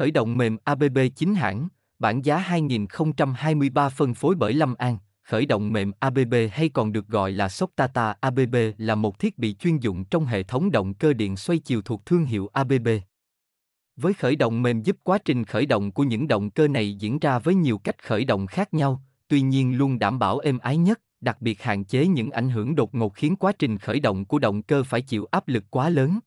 Khởi động mềm ABB chính hãng, bản giá 2023 phân phối bởi Lâm An. Khởi động mềm ABB hay còn được gọi là Soctata ABB là một thiết bị chuyên dụng trong hệ thống động cơ điện xoay chiều thuộc thương hiệu ABB. Với khởi động mềm giúp quá trình khởi động của những động cơ này diễn ra với nhiều cách khởi động khác nhau, tuy nhiên luôn đảm bảo êm ái nhất, đặc biệt hạn chế những ảnh hưởng đột ngột khiến quá trình khởi động của động cơ phải chịu áp lực quá lớn.